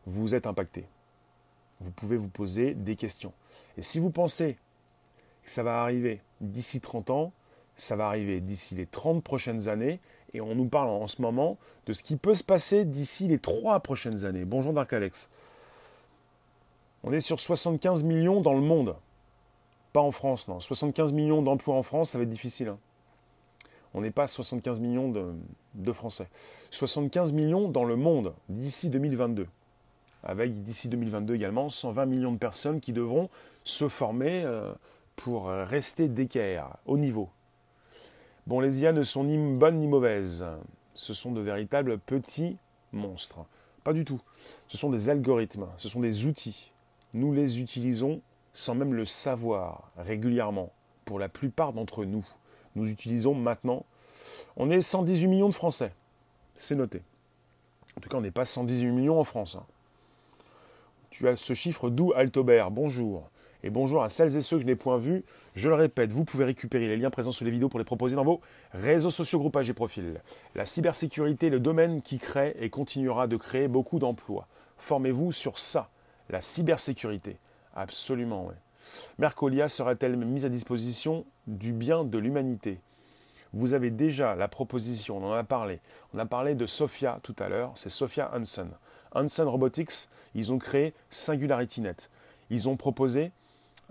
vous êtes impacté. Vous pouvez vous poser des questions. Et si vous pensez que ça va arriver d'ici 30 ans, ça va arriver d'ici les 30 prochaines années, et on nous parle en ce moment de ce qui peut se passer d'ici les trois prochaines années. Bonjour Dark Alex. On est sur 75 millions dans le monde. Pas en France, non. 75 millions d'emplois en France, ça va être difficile. Hein. On n'est pas à 75 millions de, Français. 75 millions dans le monde d'ici 2022. Avec d'ici 2022 également 120 millions de personnes qui devront se former euh, pour rester d'équerre, au niveau. Bon, les IA ne sont ni bonnes ni mauvaises. Ce sont de véritables petits monstres. Pas du tout. Ce sont des algorithmes, ce sont des outils. Nous les utilisons sans même le savoir régulièrement, pour la plupart d'entre nous. Nous utilisons maintenant. On est 118 millions de Français. C'est noté. En tout cas, on n'est pas 118 millions en France. Hein. Tu as ce chiffre d'où Altobert? Bonjour. Et bonjour à celles et ceux que je n'ai point vus. Je le répète, vous pouvez récupérer les liens présents sous les vidéos pour les proposer dans vos réseaux sociaux, groupages et profils. La cybersécurité est le domaine qui crée et continuera de créer beaucoup d'emplois. Formez-vous sur ça, la cybersécurité. Absolument, oui. Mercolia sera-t-elle mise à disposition du bien de l'humanité? Vous avez déjà la proposition, on en a parlé. On a parlé de Sophia tout à l'heure, c'est Sophia Hansen. Hansen Robotics, ils ont créé SingularityNet. Ils ont proposé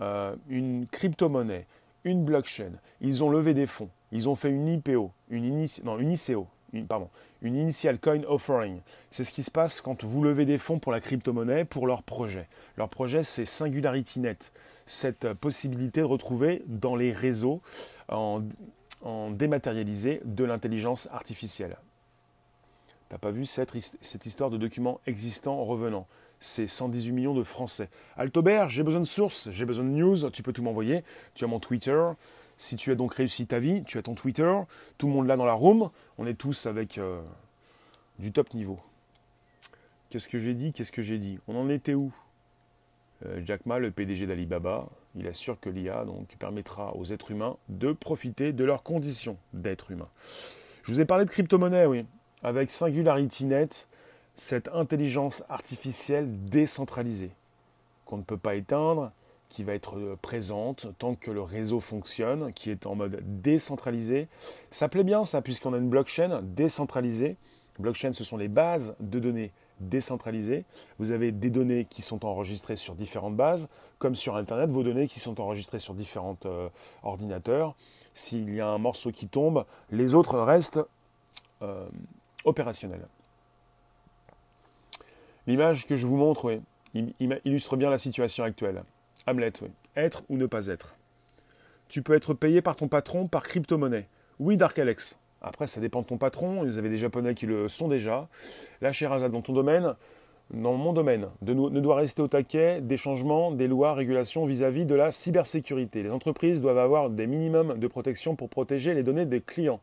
euh, une crypto-monnaie, une blockchain. Ils ont levé des fonds. Ils ont fait une IPO, une, ICO, une, pardon, une Initial Coin Offering. C'est ce qui se passe quand vous levez des fonds pour la crypto-monnaie, pour leur projet. Leur projet, c'est SingularityNet. Cette possibilité de retrouver dans les réseaux en, en dématérialisé de l'intelligence artificielle. T'as pas vu cette, cette histoire de documents existants revenant c'est 118 millions de Français. Altobert, j'ai besoin de sources, j'ai besoin de news, tu peux tout m'envoyer. Tu as mon Twitter. Si tu as donc réussi ta vie, tu as ton Twitter. Tout le monde là dans la room. On est tous avec euh, du top niveau. Qu'est-ce que j'ai dit? Qu'est-ce que j'ai dit? On en était où? Euh, Jack Ma, le PDG d'Alibaba, il assure que l'IA donc, permettra aux êtres humains de profiter de leurs conditions d'être humains. Je vous ai parlé de crypto-monnaie, oui. avec SingularityNet, cette intelligence artificielle décentralisée, qu'on ne peut pas éteindre, qui va être euh, présente tant que le réseau fonctionne, qui est en mode décentralisé. Ça plaît bien ça, puisqu'on a une blockchain décentralisée. Blockchain, ce sont les bases de données décentralisées. Vous avez des données qui sont enregistrées sur différentes bases, comme sur Internet, vos données qui sont enregistrées sur différents euh, ordinateurs. S'il y a un morceau qui tombe, les autres restent euh, opérationnels. L'image que je vous montre oui, illustre bien la situation actuelle. Hamlet, oui. Être ou ne pas être. Tu peux être payé par ton patron par crypto-monnaie. Oui, Dark Alex. Après, ça dépend de ton patron. Vous avez des Japonais qui le sont déjà. Là, Sherazade, dans ton domaine, dans mon domaine, ne doit rester au taquet des changements, des lois, régulations vis-à-vis de la cybersécurité. Les entreprises doivent avoir des minimums de protection pour protéger les données des clients.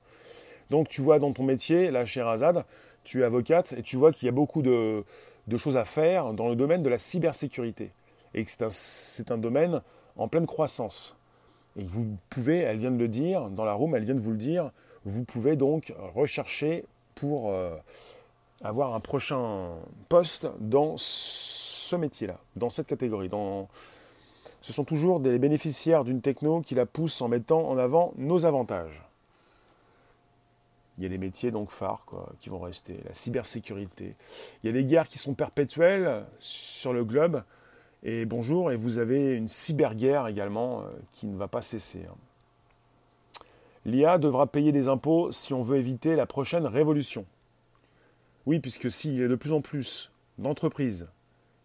Donc, tu vois dans ton métier, là, Sherazade, tu es avocate et tu vois qu'il y a beaucoup de choses à faire dans le domaine de la cybersécurité et que c'est un, domaine en pleine croissance. Et vous pouvez, elle vient de le dire, dans la room, elle vient de vous le dire, vous pouvez donc rechercher pour euh, avoir un prochain poste dans ce métier-là, dans cette catégorie. Ce sont toujours des bénéficiaires d'une techno qui la pousse en mettant en avant nos avantages. Il y a des métiers donc phares qui vont rester. La cybersécurité. Il y a des guerres qui sont perpétuelles sur le globe et bonjour, et vous avez une cyberguerre également euh, qui ne va pas cesser. Hein. L'IA devra payer des impôts si on veut éviter la prochaine révolution. Oui, puisque s'il y a de plus en plus d'entreprises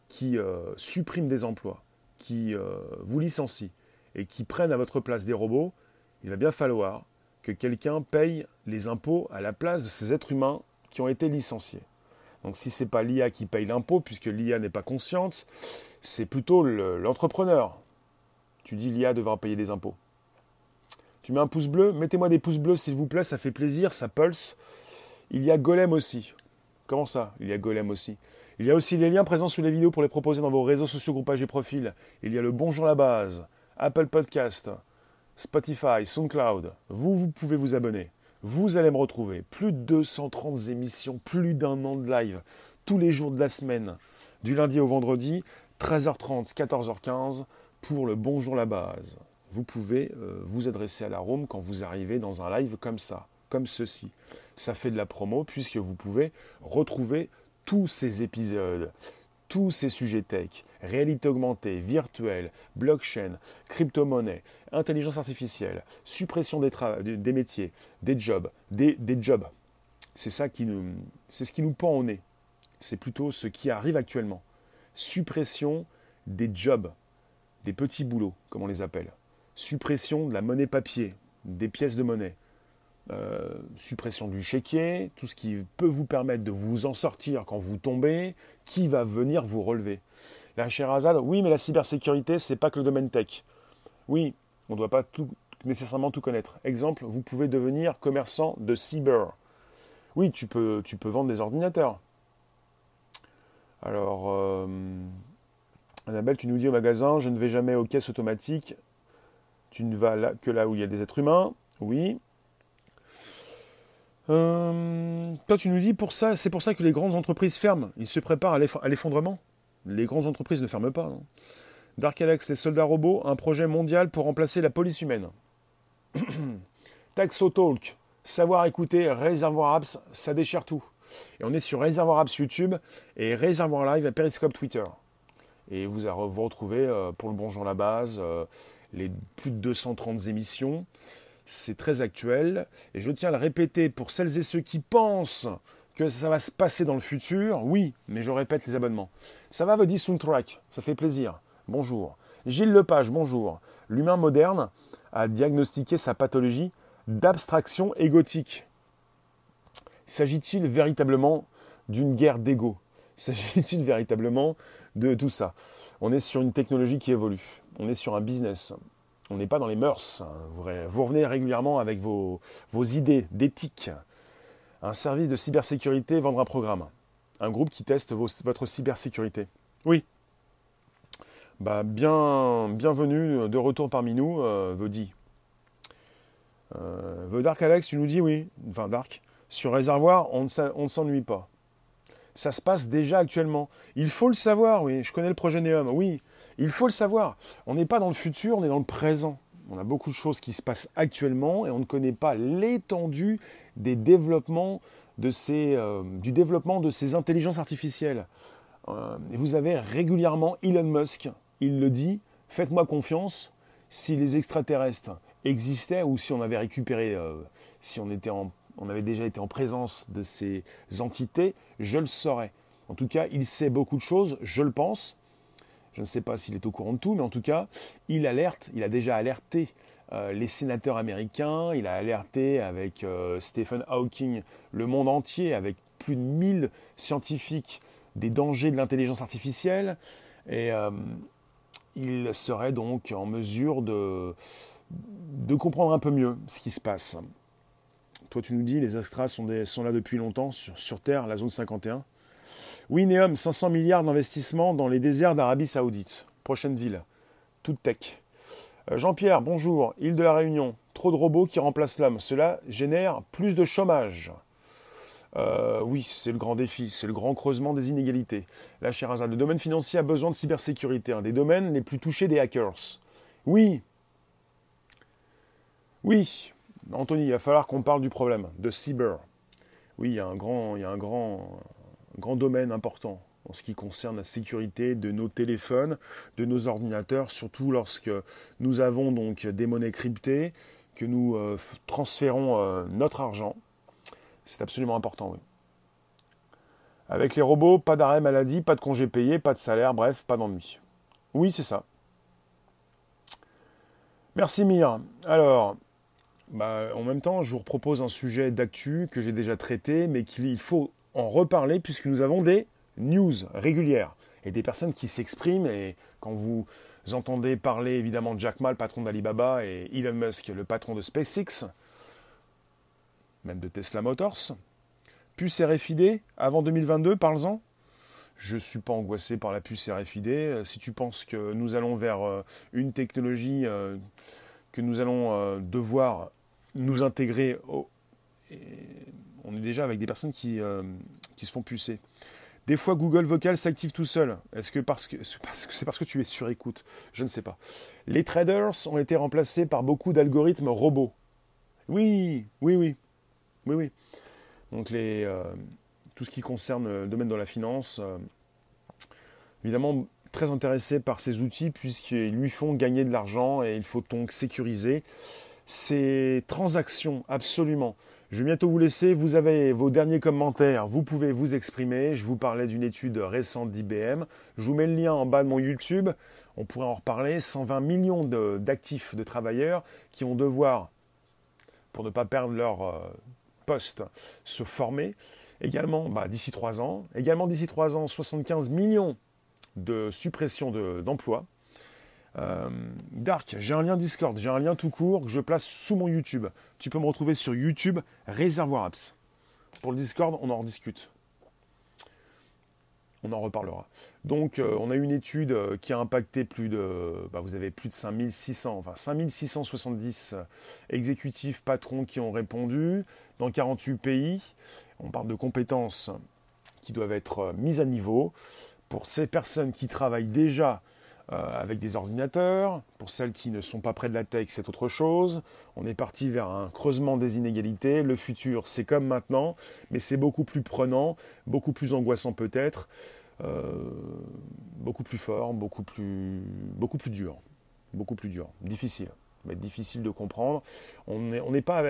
qui euh, suppriment des emplois, qui euh, vous licencient et qui prennent à votre place des robots, il va bien falloir que quelqu'un paye les impôts à la place de ces êtres humains qui ont été licenciés. Donc si ce n'est pas l'IA qui paye l'impôt, puisque l'IA n'est pas consciente, c'est plutôt l'entrepreneur. tu dis l'IA devra payer des impôts. Tu mets un pouce bleu, mettez-moi des pouces bleus s'il vous plaît, ça fait plaisir, ça pulse. Il y a Golem aussi. Comment ça Il y a Golem aussi? Il y a aussi les liens présents sous les vidéos pour les proposer dans vos réseaux sociaux, groupages et profils. Il y a le Bonjour la base, Apple Podcast, Spotify, SoundCloud. Vous, vous pouvez vous abonner. Vous allez me retrouver. Plus de 230 émissions, plus d'un an de live, tous les jours de la semaine, du lundi au vendredi, 13h30, 14h15, pour le Bonjour la base. Vous pouvez euh, vous adresser à la Rome quand vous arrivez dans un live comme ça, comme ceci. Ça fait de la promo puisque vous pouvez retrouver tous ces épisodes, tous ces sujets tech, réalité augmentée, virtuelle, blockchain, crypto-monnaie, intelligence artificielle, suppression des, métiers, des jobs, des, jobs. C'est ça qui nous, c'est ce qui nous pend au nez. C'est plutôt ce qui arrive actuellement. Suppression des jobs, des petits boulots, comme on les appelle. Suppression de la monnaie papier, des pièces de monnaie. Euh, suppression du chéquier, tout ce qui peut vous permettre de vous en sortir quand vous tombez, qui va venir vous relever? La Azad, oui, mais la cybersécurité, c'est pas que le domaine tech. Oui, on ne doit pas tout, nécessairement tout connaître. Exemple, vous pouvez devenir commerçant de cyber. Oui, tu peux, tu peux vendre des ordinateurs. Alors, euh, Annabelle, tu nous dis au magasin, je ne vais jamais aux caisses automatiques. Tu ne vas là, que là où il y a des êtres humains. Oui, euh, toi, tu nous dis pour ça, c'est pour ça que les grandes entreprises ferment. Ils se préparent à l'effondrement. Les grandes entreprises ne ferment pas. Dark Alex, les soldats robots, un projet mondial pour remplacer la police humaine. Taxo Talk, savoir écouter, Réservoir Apps, ça déchire tout. Et on est sur Réservoir Apps YouTube et Réservoir Live à Periscope Twitter. Et vous vous retrouvez euh, pour le Bonjour la base, euh, les plus de 230 émissions c'est très actuel, et je tiens à le répéter pour celles et ceux qui pensent que ça va se passer dans le futur, oui, mais je répète les abonnements. Ça va, dire Soundtrack, ça fait plaisir. Bonjour. Gilles Lepage, bonjour. L'humain moderne a diagnostiqué sa pathologie d'abstraction égotique. S'agit-il véritablement d'une guerre d'ego? S'agit-il véritablement de tout ça? On est sur une technologie qui évolue. On est sur un business on n'est pas dans les mœurs. Vous revenez régulièrement avec vos, idées d'éthique. Un service de cybersécurité vendre un programme. Un groupe qui teste votre cybersécurité. Oui. Bah, bien, bienvenue de retour parmi nous, euh, Vodi. Euh, Dark Alex, tu nous dis oui. Enfin, Dark. sur réservoir, on ne s'ennuie pas. Ça se passe déjà actuellement. Il faut le savoir, oui. Je connais le projet Neum, oui. Il faut le savoir. On n'est pas dans le futur, on est dans le présent. On a beaucoup de choses qui se passent actuellement et on ne connaît pas l'étendue euh, du développement de ces intelligences artificielles. Euh, et vous avez régulièrement Elon Musk, il le dit, faites-moi confiance, si les extraterrestres existaient ou si on avait récupéré, euh, si on, était on avait déjà été en présence de ces entités, je le saurais. En tout cas, il sait beaucoup de choses, je le pense. Je ne sais pas s'il est au courant de tout, mais en tout cas, il alerte, il a déjà alerté euh, les sénateurs américains, il a alerté avec euh, Stephen Hawking le monde entier, avec plus de 1000 scientifiques, des dangers de l'intelligence artificielle. Et euh, il serait donc en mesure de, comprendre un peu mieux ce qui se passe. Toi, tu nous dis, les extras sont, là depuis longtemps sur Terre, la zone 51. Oui, Neom, 500 milliards d'investissements dans les déserts d'Arabie Saoudite. Prochaine ville. Toute tech. Euh, Jean-Pierre, bonjour. Île de la Réunion. Trop de robots qui remplacent l'homme. Cela génère plus de chômage. Euh, oui, c'est le grand défi, c'est le grand creusement des inégalités. Là, Azad, le domaine financier a besoin de cybersécurité, un des domaines les plus touchés des hackers. Oui, oui, Anthony, il va falloir qu'on parle du problème de cyber. Oui, il y a un grand, il y a un grand, grand domaine important en ce qui concerne la sécurité de nos téléphones, de nos ordinateurs, surtout lorsque nous avons donc des monnaies cryptées, que nous euh, transférons euh, notre argent. C'est absolument important, oui. Avec les robots, pas d'arrêt maladie, pas de congé payé, pas de salaire, bref, pas d'ennui. Oui, c'est ça. Merci Mire. Alors, bah, en même temps, je vous propose un sujet d'actu que j'ai déjà traité, mais qu'il faut en reparler puisque nous avons des news régulières et des personnes qui s'expriment. Et quand vous entendez parler évidemment de Jack Ma, le patron d'Alibaba, et Elon Musk, le patron de SpaceX, même de Tesla Motors, puce RFID avant 2022, parle-en. Je ne suis pas angoissé par la puce RFID. Si tu penses que nous allons vers euh, une technologie euh, que nous allons euh, devoir nous intégrer, au... on est déjà avec des personnes qui, qui se font pucer. Des fois, Google Vocal s'active tout seul. Est-ce que parce que c'est parce que tu es sur écoute Je ne sais pas. Les traders ont été remplacés par beaucoup d'algorithmes robots. Oui, oui, oui, oui, oui. Donc les, euh, tout ce qui concerne le domaine de la finance, euh, évidemment très intéressé par ces outils puisqu'ils lui font gagner de l'argent et il faut donc sécuriser ces transactions absolument. Je vais bientôt vous laisser. Vous avez vos derniers commentaires. Vous pouvez vous exprimer. Je vous parlais d'une étude récente d'IBM. Je vous mets le lien en bas de mon YouTube. On pourrait en reparler. 120 millions d'actifs de, travailleurs qui vont devoir, pour ne pas perdre leur euh, poste, se former. Également, bah, d'ici 3 ans. Également, d'ici 3 ans, 75 millions de suppression d'emplois. Euh, Dark, j'ai un lien Discord, j'ai un lien tout court que je place sous mon YouTube. Tu peux me retrouver sur YouTube, Réservoir Apps. Pour le Discord, on en rediscute. On en reparlera. Donc, euh, on a une étude euh, qui a impacté plus de. Bah, vous avez plus de 5600, enfin 5670 exécutifs patrons qui ont répondu dans 48 pays. On parle de compétences qui doivent être mises à niveau. Pour ces personnes qui travaillent déjà euh, avec des ordinateurs. Pour celles qui ne sont pas près de la tech, c'est autre chose. On est parti vers un creusement des inégalités. Le futur, c'est comme maintenant, mais c'est beaucoup plus prenant, beaucoup plus angoissant peut-être, euh, beaucoup plus fort, beaucoup plus, beaucoup plus dur, beaucoup plus dur, difficile. Mais difficile de comprendre. On n'est pas,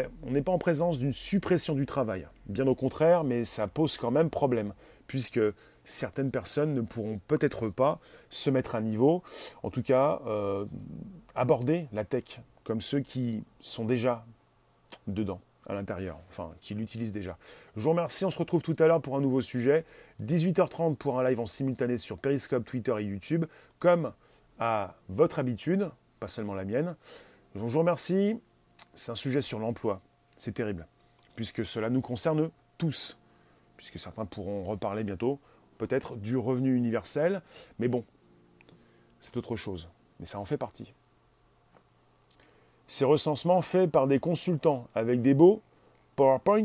pas en présence d'une suppression du travail. Bien au contraire, mais ça pose quand même problème, puisque certaines personnes ne pourront peut-être pas se mettre à niveau, en tout cas euh, aborder la tech comme ceux qui sont déjà dedans, à l'intérieur, enfin qui l'utilisent déjà. Je vous remercie, on se retrouve tout à l'heure pour un nouveau sujet, 18h30 pour un live en simultané sur Periscope, Twitter et YouTube, comme à votre habitude, pas seulement la mienne. je vous remercie, c'est un sujet sur l'emploi, c'est terrible, puisque cela nous concerne tous, puisque certains pourront reparler bientôt peut-être du revenu universel, mais bon, c'est autre chose, mais ça en fait partie. Ces recensements faits par des consultants avec des beaux PowerPoint,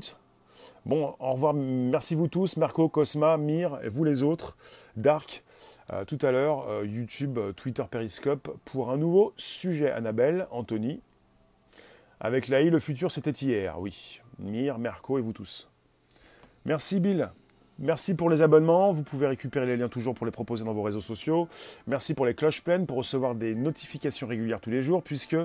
Bon, au revoir, merci vous tous, Marco, Cosma, Mir, et vous les autres, Dark, euh, tout à l'heure, euh, YouTube, euh, Twitter, Periscope, pour un nouveau sujet, Annabelle, Anthony. Avec l'AI, le futur, c'était hier, oui. Mir, Merco et vous tous. Merci Bill. Merci pour les abonnements. Vous pouvez récupérer les liens toujours pour les proposer dans vos réseaux sociaux. Merci pour les cloches pleines pour recevoir des notifications régulières tous les jours, puisque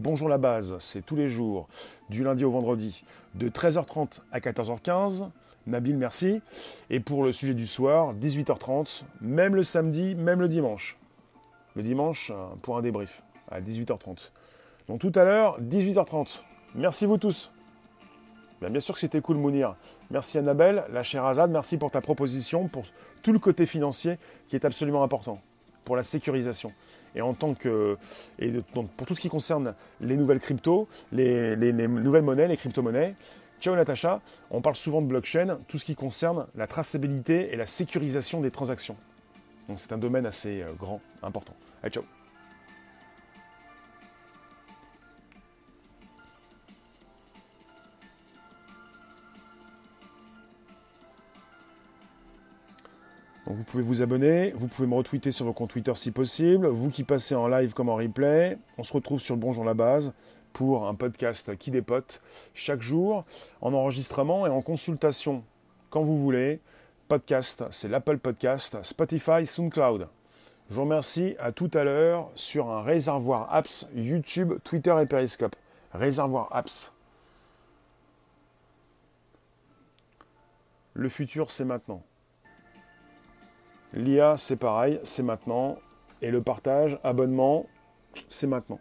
Bonjour la base, c'est tous les jours, du lundi au vendredi, de 13h30 à 14h15. Nabil, merci. Et pour le sujet du soir, 18h30, même le samedi, même le dimanche. Le dimanche, euh, pour un débrief, à 18h30. Donc tout à l'heure, 18h30. Merci vous tous. Bien, bien sûr que c'était cool, Mounir. Merci Annabelle, la chère Azad, merci pour ta proposition, pour tout le côté financier qui est absolument important, pour la sécurisation. Et en tant que. Et pour tout ce qui concerne les nouvelles cryptos, les, les nouvelles monnaies, les crypto-monnaies, Ciao Natacha, on parle souvent de blockchain, tout ce qui concerne la traçabilité et la sécurisation des transactions. Donc c'est un domaine assez euh, grand, important. Allez, ciao vous pouvez vous abonner, vous pouvez me retweeter sur vos comptes Twitter si possible, vous qui passez en live comme en replay, on se retrouve sur le Bonjour la base pour un podcast qui dépote chaque jour en enregistrement et en consultation quand vous voulez. Podcast, c'est l'Apple Podcast, Spotify, SoundCloud. Je vous remercie à tout à l'heure sur un réservoir apps YouTube, Twitter et Periscope. Réservoir apps. Le futur, c'est maintenant. L'IA, c'est pareil, c'est maintenant. Et le partage, abonnement, c'est maintenant.